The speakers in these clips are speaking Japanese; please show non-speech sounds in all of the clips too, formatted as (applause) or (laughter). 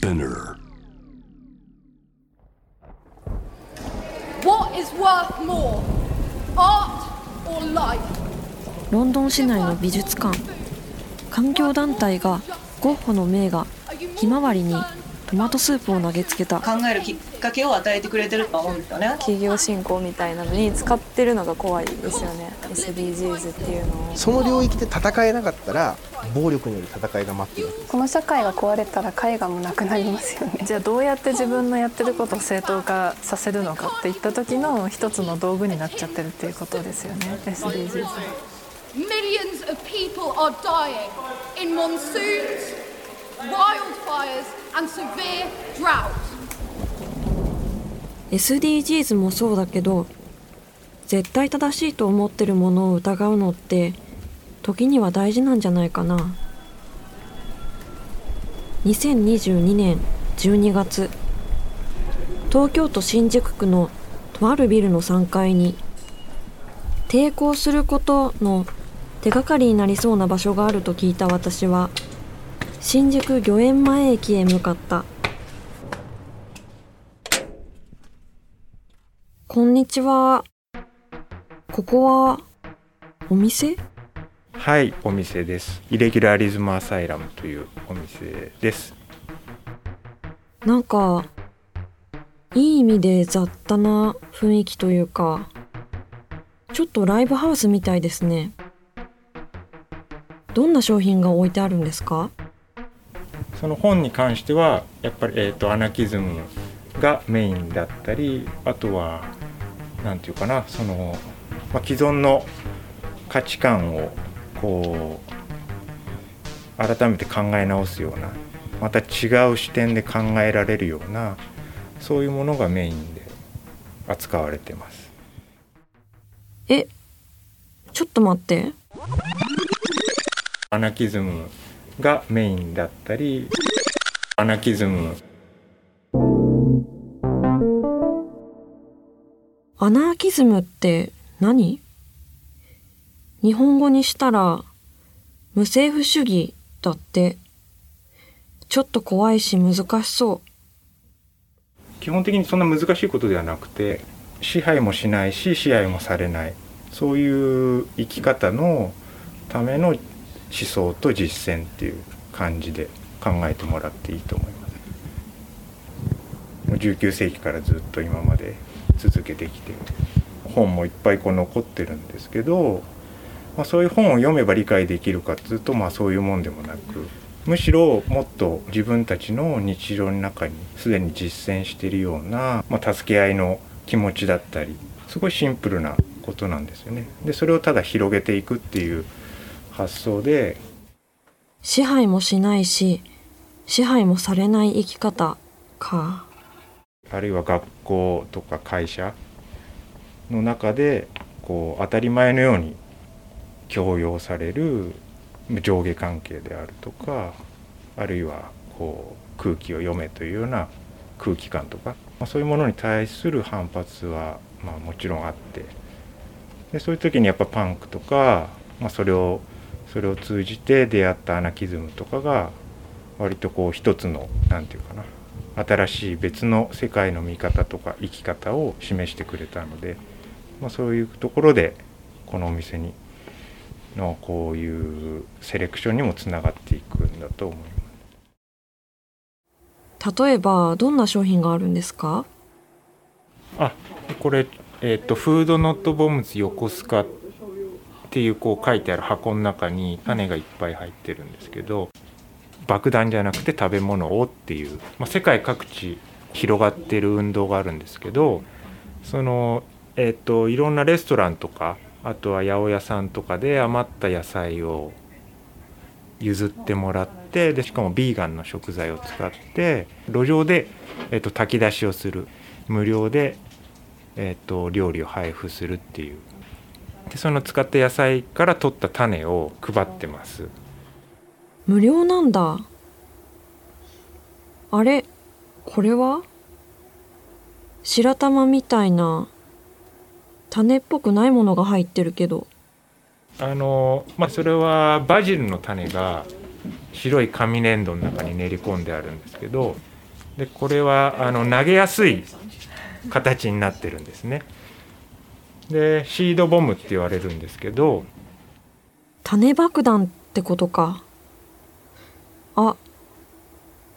Spinner. What is worth more, art or life? ロンドン市内の美術館環境団体がゴッホの名画「ひまわり」にトマトスープを投げつけた考えるきっかけを与えてくれてると思うんですよね。企業振興みたいなのに使ってるのが怖いですよね。SDGs っていうのを。その領域で戦えなかったら暴力による戦いが待っているこの社会が壊れたら絵画もなくなりますよね。じゃあどうやって自分のやってることを正当化させるのかっていった時の一つの道具になっちゃってるっていうことですよね。SDGs Millions of people are dying in monsoons, wildfires, and severe drought. SDGs もそうだけど絶対正しいと思ってるものを疑うのって時には大事なんじゃないかな。2022年12月東京都新宿区のとあるビルの3階に抵抗することの手がかりになりそうな場所があると聞いた私は新宿御苑前駅へ向かった。こんにちはここはお店？はい、お店です。イレギュラリズムアサイラムというお店です。なんかいい意味で雑多な雰囲気というかちょっとライブハウスみたいですねどんな商品が置いてあるんですか？その本に関してはやっぱり、えー、とアナキズムがメインだったりあとは何て言うかなその、まあ、既存の価値観をこう改めて考え直すようなまた違う視点で考えられるようなそういうものがメインで扱われてます。えちょっと待ってアナキズムがメインだったりアナキズムアナーキズムって何？日本語にしたら無政府主義だって。ちょっと怖いし難しそう。基本的にそんな難しいことではなくて支配もしないし支配もされない。そういう生き方のための思想と実践っていう感じで考えてもらっていいと思います。19世紀からずっと今まで続けてきて本もいっぱいこう残ってるんですけど、まあ、そういう本を読めば理解できるかっていうとまあそういうもんでもなくむしろもっと自分たちの日常の中にすでに実践しているような、まあ、助け合いの気持ちだったりすごいシンプルなことなんですよね。でそれをただ広げていくっていう発想で支配もしないし支配もされない生き方かあるいは学校とか会社の中でこう当たり前のように強要される上下関係であるとかあるいはこう空気を読めというような空気感とか、まあ、そういうものに対する反発は、まあ、もちろんあってでそういう時にやっぱパンクとか、まあ、それをそれを通じて出会ったアナキズムとかが割とこう一つの何て言うかな新しい別の世界の見方とか生き方を示してくれたので、まあ、そういうところでこのお店にのこういうセレクションにもつながっていくんだと思います。例えばどんな商品があるんですか？あこれ、えーと「フードノットボムズ横須賀」っていうこう書いてある箱の中に種がいっぱい入ってるんですけど爆弾じゃなくて食べ物をっていう、まあ、世界各地広がってる運動があるんですけどその、えー、といろんなレストランとかあとは八百屋さんとかで余った野菜を譲ってもらってでしかもビーガンの食材を使って路上で、えー、と炊き出しをする無料で、えー、と料理を配布するっていうでその使った野菜から取った種を配ってます。無料なんだ。あれ？これは？白玉みたいな種っぽくないものが入ってるけど。あのまあそれはバジルの種が白い紙粘土の中に練り込んであるんですけどでこれはあの投げやすい形になってるんですね。でシードボムって言われるんですけど。種爆弾ってことかあ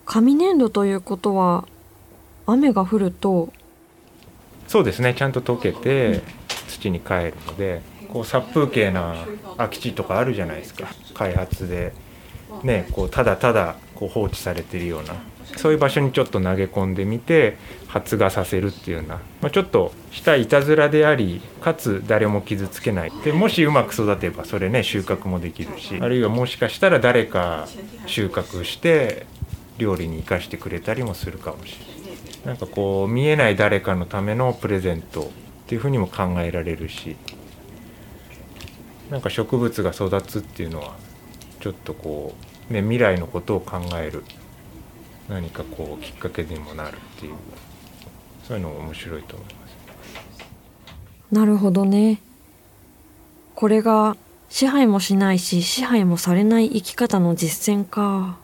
紙粘土ということは雨が降るとそうですね。ちゃんと溶けて土に帰るのでこう殺風景な空き地とかあるじゃないですか。開発でねこうただただこう放置されてるようなそういう場所にちょっと投げ込んでみて発芽させるっていうような、まあ、ちょっとしたいたずらでありかつ誰も傷つけない。でもしうまく育てばそれね収穫もできるしあるいはもしかしたら誰か収穫して料理に生かしてくれたりもするかもしれない。なんかこう見えない誰かのためのプレゼントっていうふうにも考えられるしなんか植物が育つっていうのはちょっとこう、ね、未来のことを考える。何かこうきっかけにもなるっていうそういうのも面白いと思います。なるほどね。これが支配もしないし支配もされない生き方の実践か。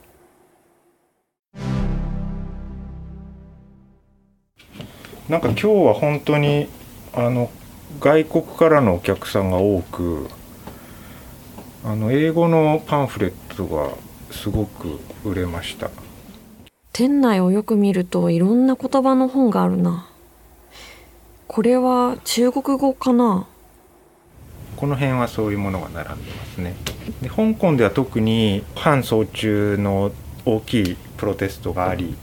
なんか今日は本当にあの外国からのお客さんが多くあの英語のパンフレットがすごく売れました店内をよく見るといろんな言葉の本があるな。これは中国語かな？この辺はそういうものが並んでますね。で香港では特に反送中の大きいプロテストがあり、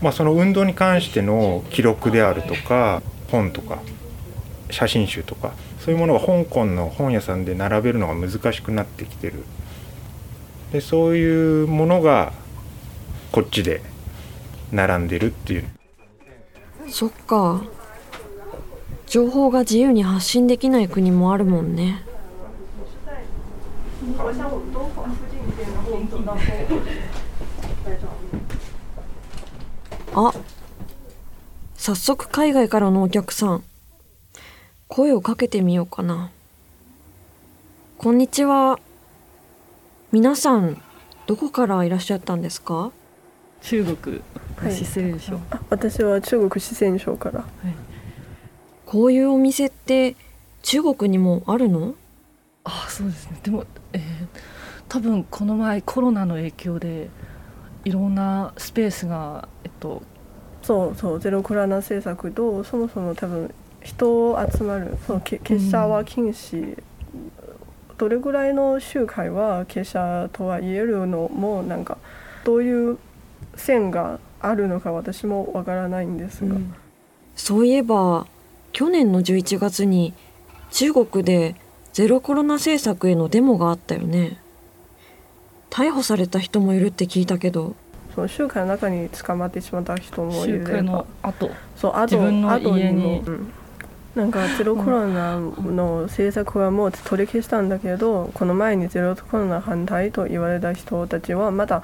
まあ、その運動に関しての記録であるとか本とか写真集とかそういうものが香港の本屋さんで並べるのが難しくなってきてる。でそういうものがこっちで並んでるっていう。そっか。情報が自由に発信できない国もあるもんね。あ早速海外からのお客さん。声をかけてみようかな。こんにちは。皆さんどこからいらっしゃったんですか？中国四川省、あ私は中国四川省から。こういうお店って中国にもあるの？あそうですね。でも、えー、多分この前コロナの影響でいろんなスペースがえっとそうそう。ゼロコロナ政策とそもそも多分人を集まるそのけ結社は禁止、どれぐらいの集会は結社とは言えるのもなんかどういう線があるのか私もわからないんですが、うん。そういえば去年の11月に中国でゼロコロナ政策へのデモがあったよね。逮捕された人もいるって聞いたけど。その集会の中に捕まってしまった人もいれば集会の後。そうあと自分の後家にも。うんなんかゼロコロナの政策はもう取り消したんだけどこの前にゼロコロナ反対と言われた人たちはまだ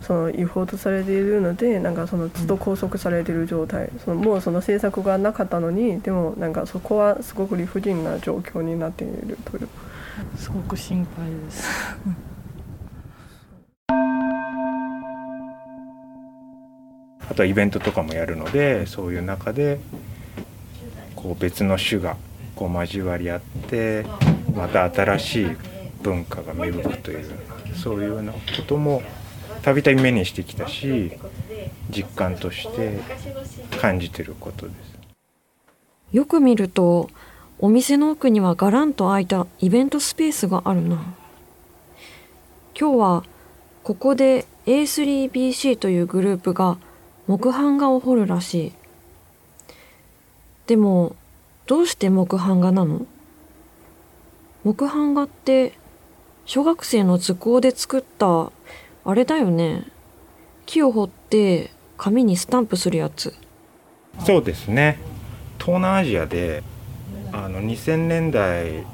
その違法とされているのでなんかそのずっと拘束されている状態、そのもうその政策がなかったのにでもなんかそこはすごく理不尽な状況になっているという。すごく心配です (laughs) あとはイベントとかもやるのでそういう中でこう別の種がこう交わり合ってまた新しい文化が芽吹くというそういうようなこともたびたび目にしてきたし実感として感じてることです。よく見るとお店の奥にはガランと開いたイベントスペースがあるな今日はここで A3BC というグループが木版画を彫るらしいでもどうして木版画なの？木版画って小学生の図工で作ったあれだよね。木を彫って紙にスタンプするやつ。そうですね。東南アジアであの2000年代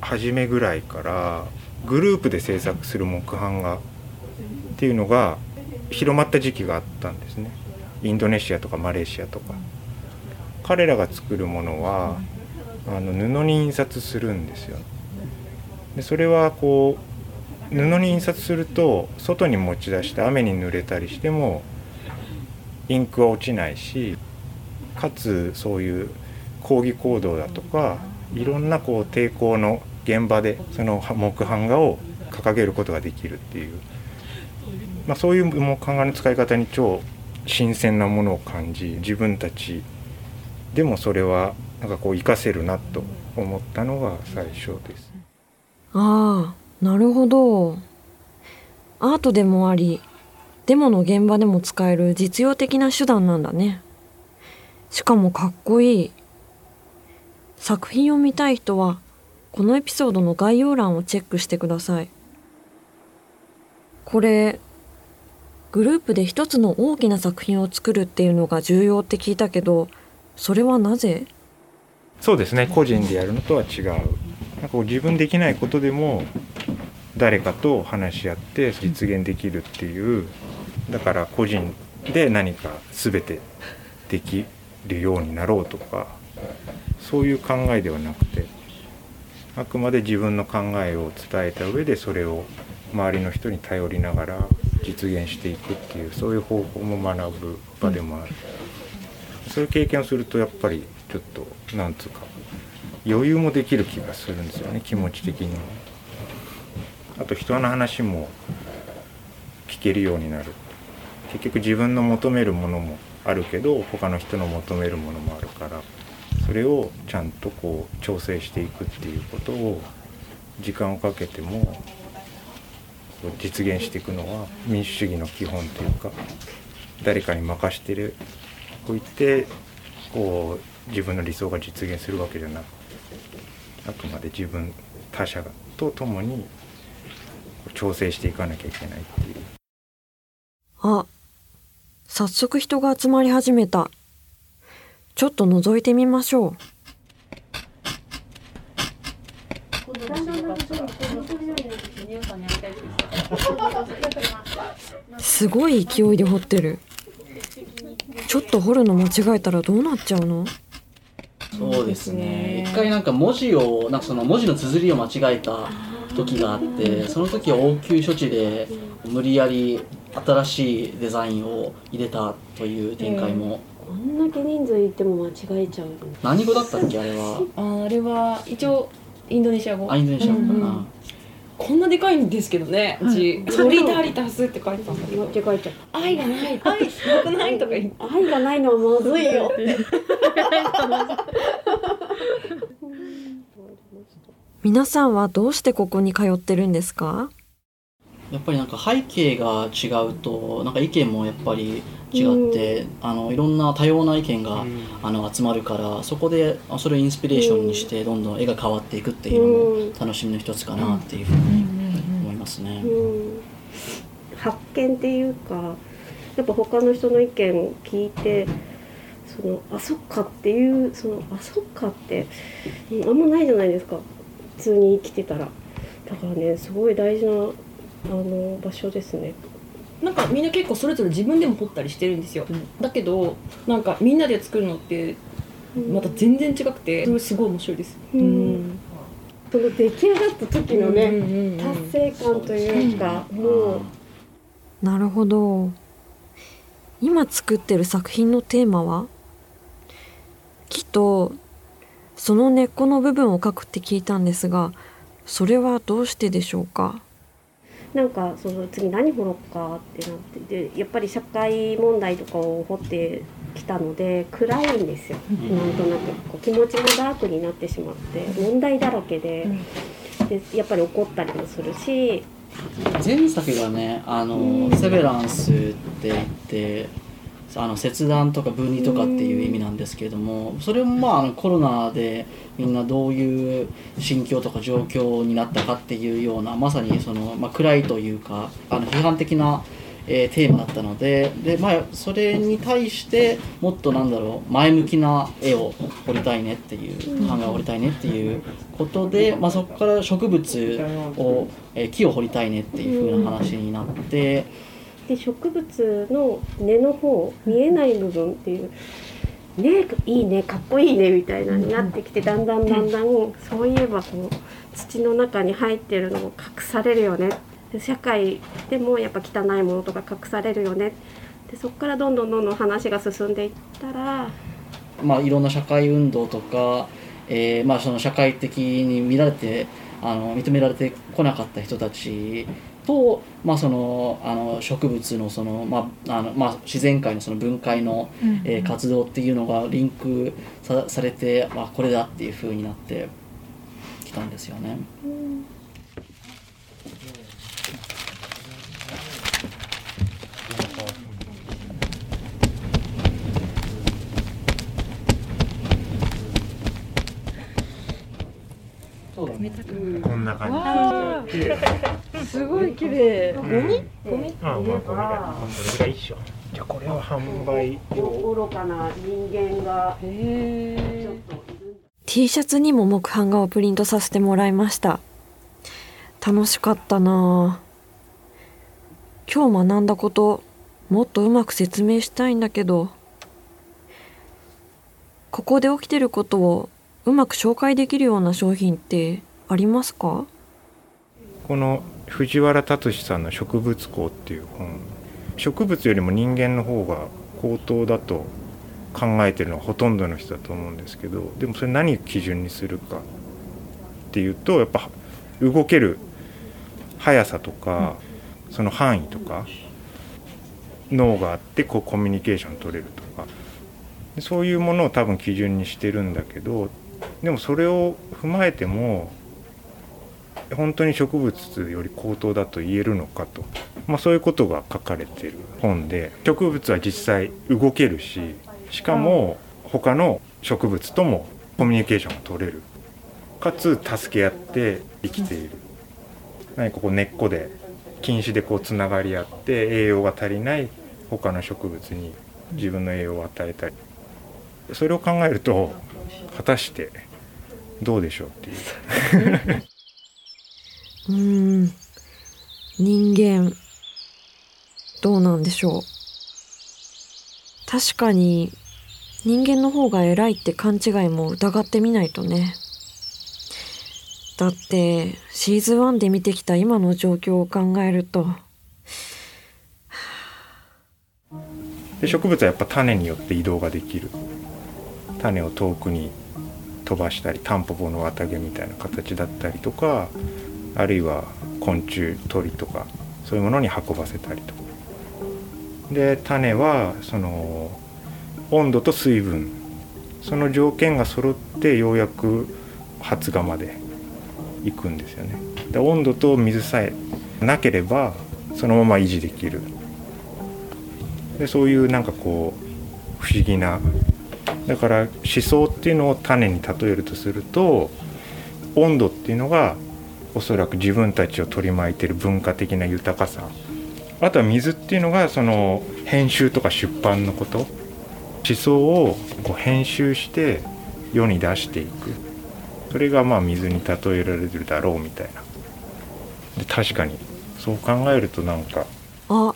初めぐらいからグループで制作する木版画っていうのが広まった時期があったんですね。インドネシアとかマレーシアとか。彼らが作るものはあの布に印刷するんですよ。でそれはこう布に印刷すると外に持ち出して雨に濡れたりしてもインクは落ちないしかつそういう抗議行動だとかいろんなこう抵抗の現場でその木版画を掲げることができるっていう、まあ、そういう木版画の使い方に超新鮮なものを感じ自分たちでもそれはなんかこう活かせるなと思ったのが最初です。ああなるほど。アートでもありデモの現場でも使える実用的な手段なんだね。しかもかっこいい。作品を見たい人はこのエピソードの概要欄をチェックしてください。これグループで一つの大きな作品を作るっていうのが重要って聞いたけどそれはなぜ？そうですね。個人でやるのとは違う。なんか自分できないことでも誰かと話し合って実現できるっていう。だから個人で何か全てできるようになろうとかそういう考えではなくてあくまで自分の考えを伝えた上でそれを周りの人に頼りながら実現していくっていうそういう方法も学ぶ場でもある、そういう経験をするとやっぱりちょっとなんつうか余裕もできる気がするんですよね気持ち的にも。あと人の話も聞けるようになる結局自分の求めるものもあるけど他の人の求めるものもあるからそれをちゃんとこう調整していくっていうことを時間をかけても実現していくのは民主主義の基本というか誰かに任してるこういってこう自分の理想が実現するわけじゃなくあくまで自分他者と共に調整していかなきゃいけないっていう。あ、早速人が集まり始めた。ちょっと覗いてみましょう。すごい勢いで彫ってる。ちょっと彫るの間違えたらどうなっちゃうの？そうですね。一回なんか文字をなんかその文字の綴りを間違えた時があってその時は応急処置で無理やり新しいデザインを入れたという展開も、こんだけ人数いても間違えちゃう何語だったっけあれは？ああれは一応インドネシア語。あインドネシア語かな、うんうんこんなでかいんですけどね、うち、ソリダリタスって書いてたんだけど、間違えちゃっ愛がない、愛なくないとか言って。愛がないのはまずいよ。皆さんはどうしてここに通ってるんですか？やっぱりなんか背景が違うとなんか意見もやっぱり違って、あのいろんな多様な意見が、あの集まるからそこであそれをインスピレーションにしてどんどん絵が変わっていくっていうのも楽しみの一つかなっていうふうに思いますね。うん。発見っていうかやっぱ他の人の意見聞いてそのあそっかっていうそのあそっかってうんあんまないじゃないですか。普通に生きてたら。だからねすごい大事なあの場所ですねなんかみんな結構それぞれ自分でも彫ったりしてるんですよ。だけど、なんかみんなで作るのって、また全然違くて、それすごい面白いです。うん。その出来上がった時のね、うんうんうんうん。達成感というか、もう。なるほど。今作ってる作品のテーマは？きっとその根っこの部分を描くって聞いたんですが、それはどうしてでしょうか？なんかその次何掘ろうかってなってでやっぱり社会問題とかを掘ってきたので暗いんですよ、なんとなくこう気持ちもダークになってしまって問題だらけで,、でやっぱり怒ったりもするし前作がねあの、セベランスって言ってあの切断とか分離とかっていう意味なんですけれどもそれもまああのコロナでみんなどういう心境とか状況になったかっていうようなまさにその、まあ、暗いというかあの批判的な、えーテーマだったのでで、まあ、それに対してもっとなんだろう前向きな絵を彫りたいねっていう版画を彫りたいねっていうことで、まあ、そこから植物を、えー木を彫りたいねっていう風な話になって。で植物の根の方見えない部分っていう「ねいいねかっこいいね」みたいなになってきてだんだんだんだんそういえばこう土の中に入ってるのも隠されるよね。で社会でもやっぱ汚いものとか隠されるよね。でそこからどんどんどんどん話が進んでいったらまあ、いろんな社会運動とか、えーまあ、その社会的に見られてあの認められてこなかった人たちと、まあ、そのあの植物のその、まああのまあ、自然界のその分解の、えー活動っていうのがリンクさされて、まあ、これだっていうふうになってきたんですよね。こんな感じ。ですごい綺麗。ゴミ？ゴミ？あまあゴミだ。これぐら。い一緒じゃあこれは販売愚かな人間が。へ T シャツにも木版画をプリントさせてもらいました。楽しかったな。ぁ今日学んだこともっとうまく説明したいんだけど。ここで起きてることをうまく紹介できるような商品ってありますか？この藤原聡さんの「植物工」っていう本。植物よりも人間の方が高等だと考えてるのはほとんどの人だと思うんですけどでもそれ何を基準にするかっていうとやっぱ動ける速さとか、その範囲とか脳があってこうコミュニケーション取れるとか。そういうものを多分基準にしてるんだけどでもそれを踏まえても本当に植物より高等だと言えるのかと、まあ、そういうことが書かれてる本で植物は実際動けるししかも他の植物ともコミュニケーションが取れる。かつ助け合って生きている。何かこう根っこで菌糸でこうつながり合って栄養が足りない他の植物に自分の栄養を与えたり。それを考えると果たしてどうでしょうっていう (laughs) うん。人間どうなんでしょう。確かに人間の方が偉いって勘違いも疑ってみないとね。だってシーズン1で見てきた今の状況を考えると。で植物はやっぱ種によって移動ができる。種を遠くに飛ばしたりタンポポの綿毛みたいな形だったりとかあるいは昆虫鳥とかそういうものに運ばせたりとか。で種はその温度と水分。その条件が揃ってようやく発芽まで行くんですよね。で温度と水さえなければそのまま維持できる。でそういうなんかこう不思議な。だから思想っていうのを種に例えるとすると温度っていうのがおそらく自分たちを取り巻いてる文化的な豊かさ。あとは水っていうのがその編集とか出版のこと。思想をこう編集して世に出していく。それがまあ水に例えられるだろうみたいな。で確かにそう考えるとなんかあ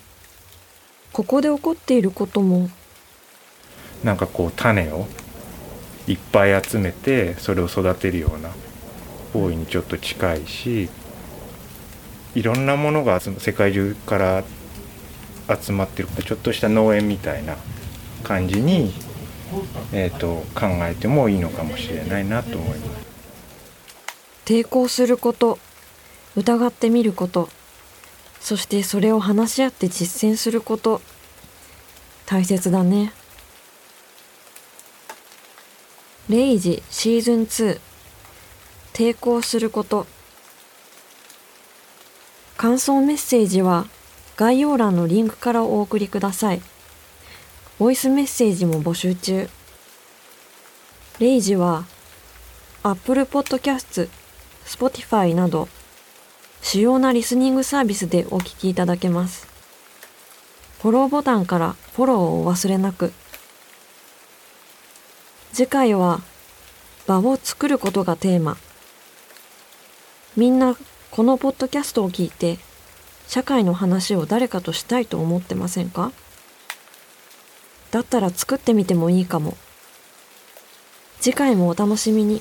ここで起こっていることも。なんかこう種をいっぱい集めてそれを育てるような行為にちょっと近いしいろんなものが世界中から集まってるちょっとした農園みたいな感じに、えー、と考えてもいいのかもしれないなと思います。抵抗すること疑ってみることそしてそれを話し合って実践すること大切だねレイジシーズン2抵抗すること感想メッセージは概要欄のリンクからお送りくださいボイスメッセージも募集中レイジは Apple Podcast、Spotify など主要なリスニングサービスでお聞きいただけます。フォローボタンからフォローをお忘れなく。次回は場を作ることがテーマ。みんなこのポッドキャストを聞いて社会の話を誰かとしたいと思ってませんか？だったら作ってみてもいいかも。次回もお楽しみに。